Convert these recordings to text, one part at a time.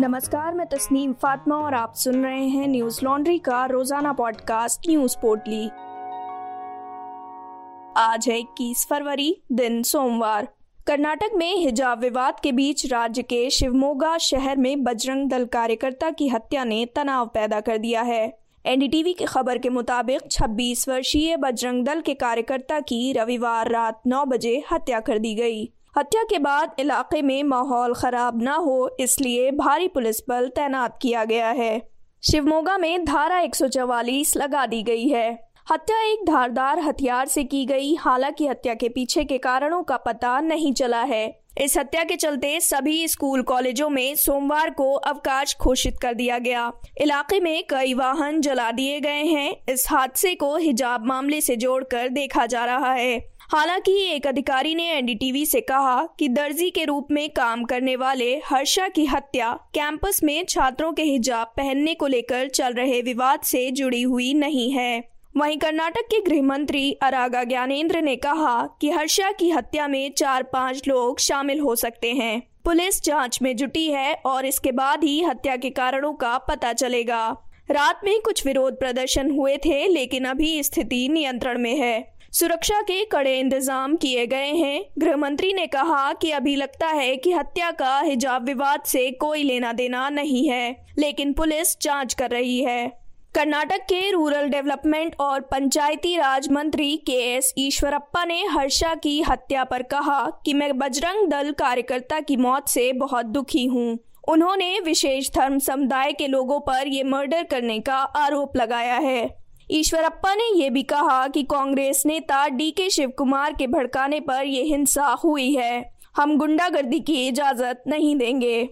नमस्कार, मैं तस्नीम फातिमा और आप सुन रहे हैं न्यूज़ लॉन्ड्री का रोज़ाना पॉडकास्ट न्यूज़ पोर्टली। आज है इक्कीस फरवरी, दिन सोमवार। कर्नाटक में हिजाब विवाद के बीच राज्य के शिवमोगा शहर में बजरंग दल कार्यकर्ता की हत्या ने तनाव पैदा कर दिया है। एनडीटीवी की खबर के मुताबिक 26 वर्षीय बजरंग दल के कार्यकर्ता की रविवार रात 9 बजे हत्या कर दी गई। हत्या के बाद इलाके में माहौल खराब न हो, इसलिए भारी पुलिस बल तैनात किया गया है। शिवमोगा में धारा 144 लगा दी गई है। हत्या एक धारदार हथियार से की गई, हालाँकि हत्या के पीछे के कारणों का पता नहीं चला है। इस हत्या के चलते सभी स्कूल कॉलेजों में सोमवार को अवकाश घोषित कर दिया गया। इलाके में कई वाहन जला दिए गए हैं। इस हादसे को हिजाब मामले से जोड़कर देखा जा रहा है। हालाँकि एक अधिकारी ने एनडीटीवी से कहा कि दर्जी के रूप में काम करने वाले हर्षा की हत्या कैंपस में छात्रों के हिजाब पहनने को लेकर चल रहे विवाद से जुड़ी हुई नहीं है। वहीं कर्नाटक के गृह मंत्री अरागा ज्ञानेंद्र ने कहा कि हर्षा की हत्या में चार पाँच लोग शामिल हो सकते हैं। पुलिस जाँच में जुटी है और इसके बाद ही हत्या के कारणों का पता चलेगा। रात में कुछ विरोध प्रदर्शन हुए थे, लेकिन अभी स्थिति नियंत्रण में है। सुरक्षा के कड़े इंतज़ाम किए गए हैं। गृह मंत्री ने कहा कि अभी लगता है कि हत्या का हिजाब विवाद से कोई लेना देना नहीं है, लेकिन पुलिस जाँच कर रही है। कर्नाटक के रूरल डेवलपमेंट और पंचायती राज मंत्री के एस ईश्वरप्पा ने हर्षा की हत्या पर कहा कि मैं बजरंग दल कार्यकर्ता की मौत से बहुत दुखी हूँ। उन्होंने विशेष धर्म समुदाय के लोगों पर ये मर्डर करने का आरोप लगाया है। ईश्वरप्पा ने यह भी कहा कि कांग्रेस नेता डी के शिव कुमार के भड़काने पर यह हिंसा हुई है। हम गुंडागर्दी की इजाज़त नहीं देंगे।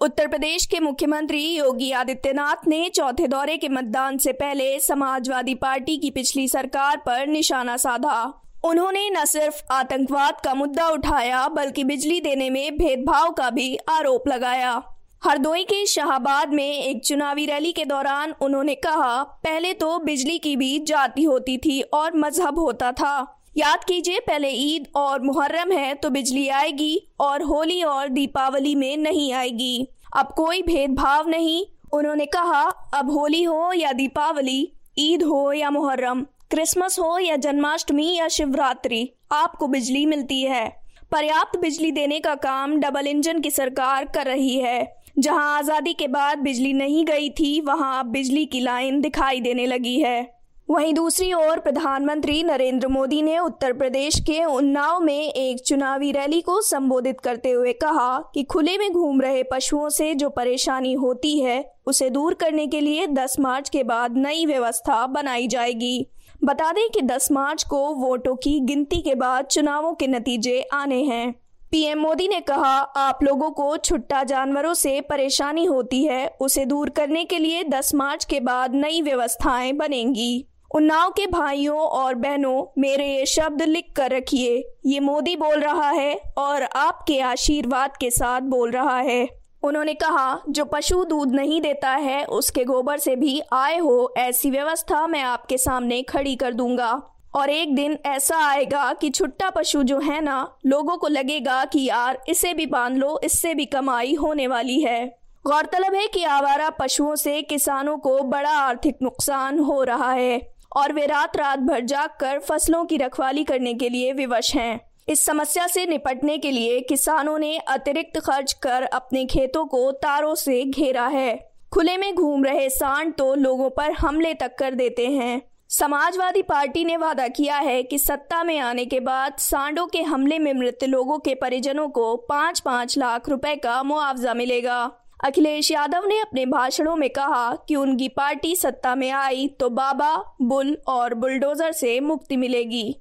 उत्तर प्रदेश के मुख्यमंत्री योगी आदित्यनाथ ने चौथे दौरे के मतदान से पहले समाजवादी पार्टी की पिछली सरकार पर निशाना साधा। उन्होंने न सिर्फ़ आतंकवाद का मुद्दा उठाया, बल्कि बिजली देने में भेदभाव का भी आरोप लगाया। हरदोई के शाहबाद में एक चुनावी रैली के दौरान उन्होंने कहा, पहले तो बिजली की भी जाति होती थी और मज़हब होता था। याद कीजिए, पहले ईद और मुहर्रम है तो बिजली आएगी और होली और दीपावली में नहीं आएगी। अब कोई भेदभाव नहीं। उन्होंने कहा, अब होली हो या दीपावली, ईद हो या मुहर्रम, क्रिसमस हो या जन्माष्टमी या शिवरात्रि, आपको बिजली मिलती है। पर्याप्त बिजली देने का काम डबल इंजन की सरकार कर रही है। जहाँ आज़ादी के बाद बिजली नहीं गई थी, वहाँ अब बिजली की लाइन दिखाई देने लगी है। वहीं दूसरी ओर प्रधानमंत्री नरेंद्र मोदी ने उत्तर प्रदेश के उन्नाव में एक चुनावी रैली को संबोधित करते हुए कहा कि खुले में घूम रहे पशुओं से जो परेशानी होती है, उसे दूर करने के लिए 10 मार्च के बाद नई व्यवस्था बनाई जाएगी। बता दें कि 10 मार्च को वोटों की गिनती के बाद चुनावों के नतीजे आने हैं। पीएम मोदी ने कहा, आप लोगों को छुट्टा जानवरों से परेशानी होती है। उसे दूर करने के लिए 10 मार्च के बाद नई व्यवस्थाएँ बनेंगी। उन्नाव के भाइयों और बहनों, मेरे ये शब्द लिख कर रखिए। ये मोदी बोल रहा है और आपके आशीर्वाद के साथ बोल रहा है। उन्होंने कहा, जो पशु दूध नहीं देता है, उसके गोबर से भी आए हो, ऐसी व्यवस्था मैं आपके सामने खड़ी कर दूँगा। और एक दिन ऐसा आएगा कि छुट्टा पशु जो है ना, लोगों को लगेगा कि यार, इसे भी बाँध लो, इससे भी कमाई होने वाली है। गौरतलब है कि आवारा पशुओं से किसानों को बड़ा आर्थिक नुकसान हो रहा है और वे रात रात भर जाग कर फ़सलों की रखवाली करने के लिए विवश हैं। इस समस्या से निपटने के लिए किसानों ने अतिरिक्त खर्च कर अपने खेतों को तारों से घेरा है। खुले में घूम रहे सांड तो लोगों पर हमले तक कर देते हैं। समाजवादी पार्टी ने वादा किया है कि सत्ता में आने के बाद सांडों के हमले में मृत लोगों के परिजनों को पाँच पाँच लाख रुपए का मुआवजा मिलेगा। अखिलेश यादव ने अपने भाषणों में कहा कि उनकी पार्टी सत्ता में आई तो बाबा, बुल और बुलडोजर से मुक्ति मिलेगी।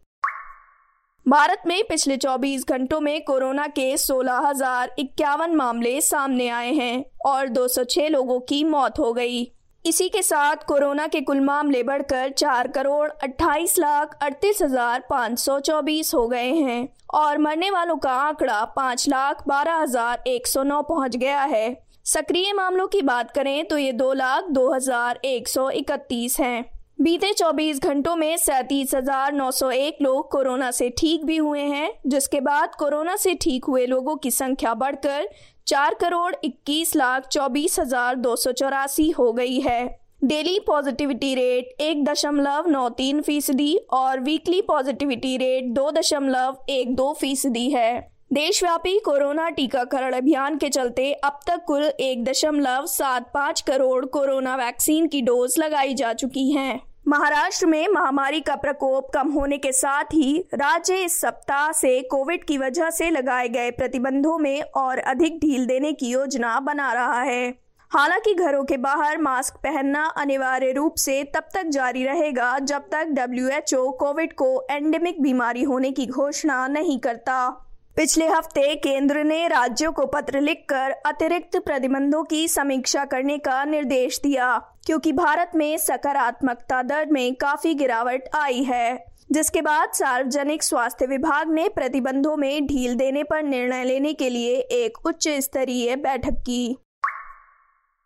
भारत में पिछले 24 घंटों में कोरोना के सोलह मामले सामने आए हैं और 206 लोगों की मौत हो गई। इसी के साथ कोरोना के कुल मामले बढ़कर चार करोड़ अट्ठाईस लाख अड़तीस हज़ार पाँच सौ चौबीस हो गए हैं और मरने वालों का आंकड़ा पाँच लाख बारह हज़ार एक सौ नौ पहुँच गया है। सक्रिय मामलों की बात करें तो ये दो लाख दो हज़ार एक सौ इकतीस हैं। बीते 24 घंटों में सैतीस हज़ार नौ सौ एक लोग कोरोना से ठीक भी हुए हैं, जिसके बाद कोरोना से ठीक हुए लोगों की संख्या बढ़कर चार करोड़ इक्कीस लाख चौबीस हज़ार दो सौ चौरासी हो गई है। डेली पॉजिटिविटी रेट एक दशमलव नौ तीन फ़ीसदी और वीकली पॉजिटिविटी रेट दो दशमलव एक दो फ़ीसदी है। देशव्यापी कोरोना टीकाकरण अभियान के चलते अब तक कुल एक दशमलव सात पाँच करोड़ कोरोना वैक्सीन की डोज लगाई जा चुकी हैं। महाराष्ट्र में महामारी का प्रकोप कम होने के साथ ही राज्य इस सप्ताह से कोविड की वजह से लगाए गए प्रतिबंधों में और अधिक ढील देने की योजना बना रहा है। हालाँकि घरों के बाहर मास्क पहनना अनिवार्य रूप से तब तक जारी रहेगा जब तक डब्ल्यूएचओ कोविड को एंडेमिक बीमारी होने की घोषणा नहीं करता। पिछले हफ़्ते केंद्र ने राज्यों को पत्र लिखकर अतिरिक्त प्रतिबंधों की समीक्षा करने का निर्देश दिया, क्योंकि भारत में सकारात्मकता दर में काफ़ी गिरावट आई है। जिसके बाद सार्वजनिक स्वास्थ्य विभाग ने प्रतिबंधों में ढील देने पर निर्णय लेने के लिए एक उच्च स्तरीय बैठक की।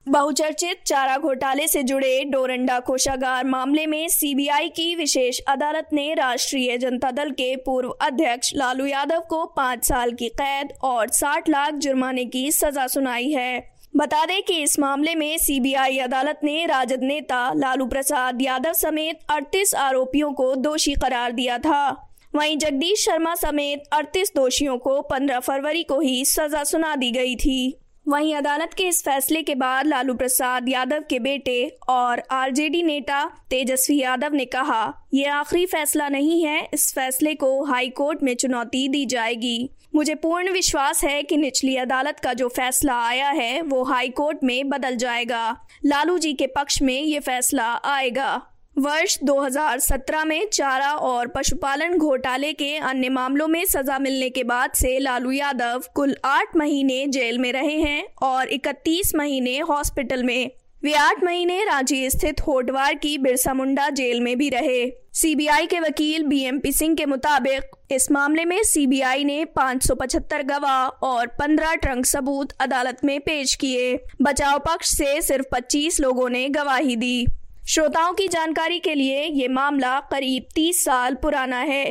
बहुचर्चित चारा घोटाले से जुड़े डोरंडा कोषागार मामले में सीबीआई की विशेष अदालत ने राष्ट्रीय जनता दल के पूर्व अध्यक्ष लालू यादव को पाँच साल की कैद और साठ लाख जुर्माने की सजा सुनाई है। बता दें कि इस मामले में सीबीआई अदालत ने राजद नेता लालू प्रसाद यादव समेत 38 आरोपियों को दोषी करार दिया था। वहीं जगदीश शर्मा समेत 38 दोषियों को 15 फरवरी को ही सजा सुना दी गई थी। वहीं अदालत के इस फैसले के बाद लालू प्रसाद यादव के बेटे और आरजेडी नेता तेजस्वी यादव ने कहा, ये आखिरी फैसला नहीं है, इस फैसले को हाई कोर्ट में चुनौती दी जाएगी। मुझे पूर्ण विश्वास है कि निचली अदालत का जो फैसला आया है, वो हाई कोर्ट में बदल जाएगा। लालू जी के पक्ष में ये फैसला आएगा। वर्ष 2017 में चारा और पशुपालन घोटाले के अन्य मामलों में सजा मिलने के बाद से लालू यादव कुल आठ महीने जेल में रहे हैं और 31 महीने हॉस्पिटल में। वे आठ महीने रांची स्थित होटवार की बिरसा मुंडा जेल में भी रहे। सीबीआई के वकील बीएमपी सिंह के मुताबिक, इस मामले में सीबीआई ने 575 गवाह और 15 ट्रंक सबूत अदालत में पेश किए। बचाव पक्ष से सिर्फ़ 25 लोगों ने गवाही दी। श्रोताओं की जानकारी के लिए ये मामला करीब 30 साल पुराना है।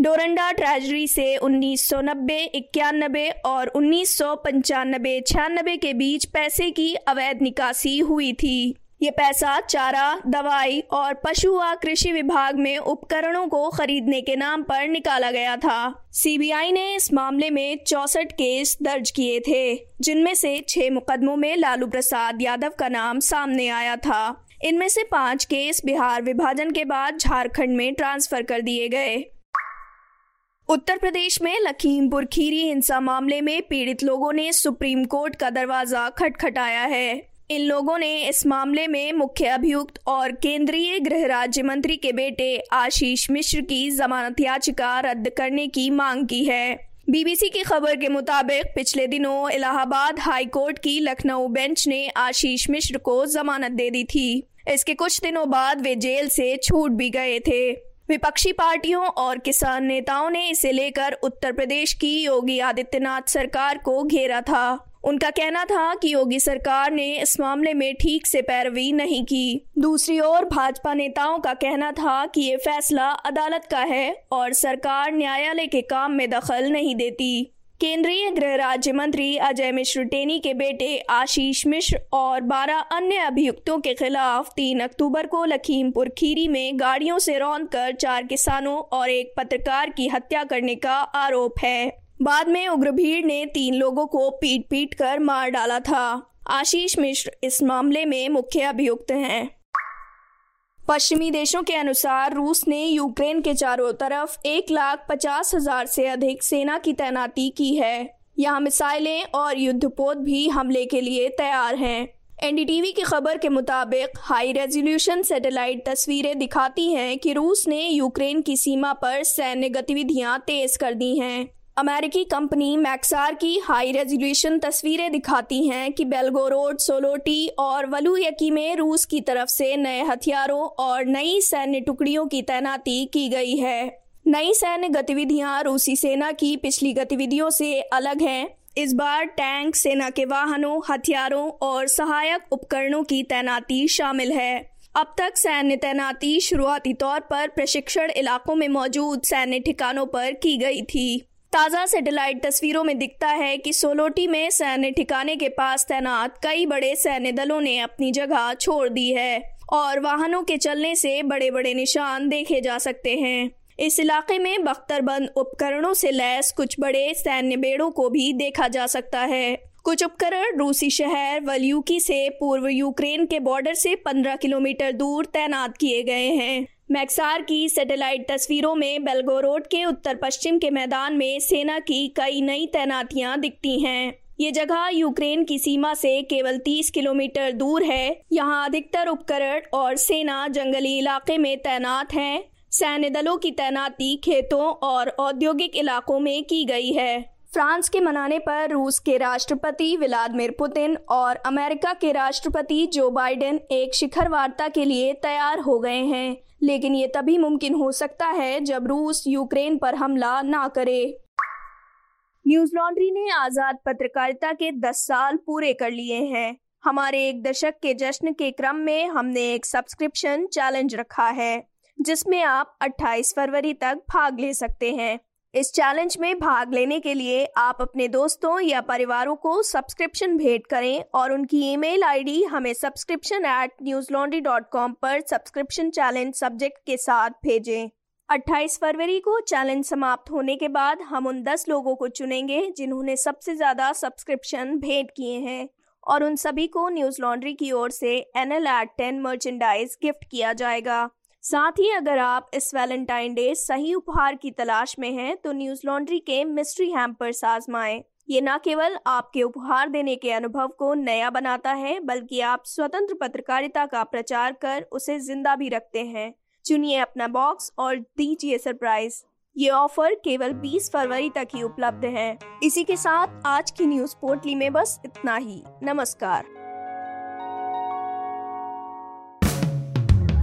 डोरंडा ट्रेजरी से 1990, इक्यानबे और उन्नीस सौ पंचानबे छियानबे के बीच पैसे की अवैध निकासी हुई थी। ये पैसा चारा दवाई और पशु व कृषि विभाग में उपकरणों को खरीदने के नाम पर निकाला गया था। सीबीआई ने इस मामले में चौसठ केस दर्ज किए थे जिनमें से छह मुकदमों में लालू प्रसाद यादव का नाम सामने आया था। इनमें से पाँच केस बिहार विभाजन के बाद झारखंड में ट्रांसफ़र कर दिए गए। उत्तर प्रदेश में लखीमपुर खीरी हिंसा मामले में पीड़ित लोगों ने सुप्रीम कोर्ट का दरवाज़ा खटखटाया है। इन लोगों ने इस मामले में मुख्य अभियुक्त और केंद्रीय गृह राज्य मंत्री के बेटे आशीष मिश्र की जमानत याचिका रद्द करने की मांग की है। बीबीसी की खबर के मुताबिक पिछले दिनों इलाहाबाद हाई कोर्ट की लखनऊ बेंच ने आशीष मिश्र को जमानत दे दी थी। इसके कुछ दिनों बाद वे जेल से छूट भी गए थे। विपक्षी पार्टियों और किसान नेताओं ने इसे लेकर उत्तर प्रदेश की योगी आदित्यनाथ सरकार को घेरा था। उनका कहना था कि योगी सरकार ने इस मामले में ठीक से पैरवी नहीं की। दूसरी ओर भाजपा नेताओं का कहना था कि ये फैसला अदालत का है और सरकार न्यायालय के काम में दखल नहीं देती। केंद्रीय गृह राज्य मंत्री अजय मिश्र टेनी के बेटे आशीष मिश्र और 12 अन्य अभियुक्तों के खिलाफ 3 अक्टूबर को लखीमपुर खीरी में गाड़ियों से रौंद कर चार किसानों और एक पत्रकार की हत्या करने का आरोप है। बाद में उग्र भीड़ ने तीन लोगों को पीट पीट कर मार डाला था। आशीष मिश्र इस मामले में मुख्य अभियुक्त हैं। पश्चिमी देशों के अनुसार रूस ने यूक्रेन के चारों तरफ़ एक लाख पचास हज़ार से अधिक सेना की तैनाती की है। यहाँ मिसाइलें और युद्धपोत भी हमले के लिए तैयार हैं। एनडीटीवी की खबर के मुताबिक हाई रेजोल्यूशन सैटेलाइट तस्वीरें दिखाती हैं कि रूस ने यूक्रेन की सीमा पर सैन्य गतिविधियाँ तेज कर दी हैं। अमेरिकी कंपनी मैक्सार की हाई रेजोल्यूशन तस्वीरें दिखाती हैं कि बेलगोरोड, सोलोटी और वलुयकी में रूस की तरफ़ से नए हथियारों और नई सैन्य टुकड़ियों की तैनाती की गई है। नई सैन्य गतिविधियाँ रूसी सेना की पिछली गतिविधियों से अलग हैं। इस बार टैंक, सेना के वाहनों, हथियारों और सहायक उपकरणों की तैनाती शामिल है। अब तक सैन्य तैनाती शुरुआती तौर पर प्रशिक्षण इलाकों में मौजूद सैन्य ठिकानों पर की गई थी। ताज़ा सैटेलाइट तस्वीरों में दिखता है कि सोलोटी में सैन्य ठिकाने के पास तैनात कई बड़े सैन्य दलों ने अपनी जगह छोड़ दी है और वाहनों के चलने से बड़े बड़े निशान देखे जा सकते हैं। इस इलाके में बख्तरबंद उपकरणों से लैस कुछ बड़े सैन्य बेड़ों को भी देखा जा सकता है। कुछ उपकरण रूसी शहर वल्यूकी से पूर्व यूक्रेन के बॉर्डर से 15 किलोमीटर दूर तैनात किए गए हैं। मैक्सार की सैटेलाइट तस्वीरों में बेलगोरोड के उत्तर पश्चिम के मैदान में सेना की कई नई तैनातियाँ दिखती हैं। ये जगह यूक्रेन की सीमा से केवल 30 किलोमीटर दूर है। यहाँ अधिकतर उपकरण और सेना जंगली इलाके में तैनात हैं। सैन्य दलों की तैनाती खेतों और औद्योगिक इलाकों में की गई है। फ्रांस के मनाने पर रूस के राष्ट्रपति व्लादिमिर पुतिन और अमेरिका के राष्ट्रपति जो बाइडेन एक शिखर वार्ता के लिए तैयार हो गए हैं। लेकिन ये तभी मुमकिन हो सकता है जब रूस यूक्रेन पर हमला ना करे। न्यूज़ लॉन्ड्री ने आज़ाद पत्रकारिता के 10 साल पूरे कर लिए हैं। हमारे एक दशक के जश्न के क्रम में हमने एक सब्सक्रिप्शन चैलेंज रखा है, जिसमें आप 28 फरवरी तक भाग ले सकते हैं। इस चैलेंज में भाग लेने के लिए आप अपने दोस्तों या परिवारों को सब्सक्रिप्शन भेंट करें और उनकी ईमेल आईडी हमें subscription at Newslaundry dot com पर सब्सक्रिप्शन चैलेंज सब्जेक्ट के साथ भेजें। 28 फरवरी को चैलेंज समाप्त होने के बाद हम उन 10 लोगों को चुनेंगे जिन्होंने सबसे ज़्यादा सब्सक्रिप्शन भेंट किए हैं और उन सभी को न्यूज़ लॉन्ड्री की ओर से N L at ten merchandise gift किया जाएगा। साथ ही अगर आप इस वैलेंटाइन डे सही उपहार की तलाश में हैं तो न्यूज़ लॉन्ड्री के मिस्ट्री हैम्पर्स आजमाएँ। ये न केवल आपके उपहार देने के अनुभव को नया बनाता है, बल्कि आप स्वतंत्र पत्रकारिता का प्रचार कर उसे ज़िंदा भी रखते हैं। चुनिए अपना बॉक्स और दीजिए सरप्राइज़। ये ऑफ़र केवल 20 फरवरी तक ही उपलब्ध है। इसी के साथ आज की न्यूज़ पोर्टली में बस इतना ही। नमस्कार।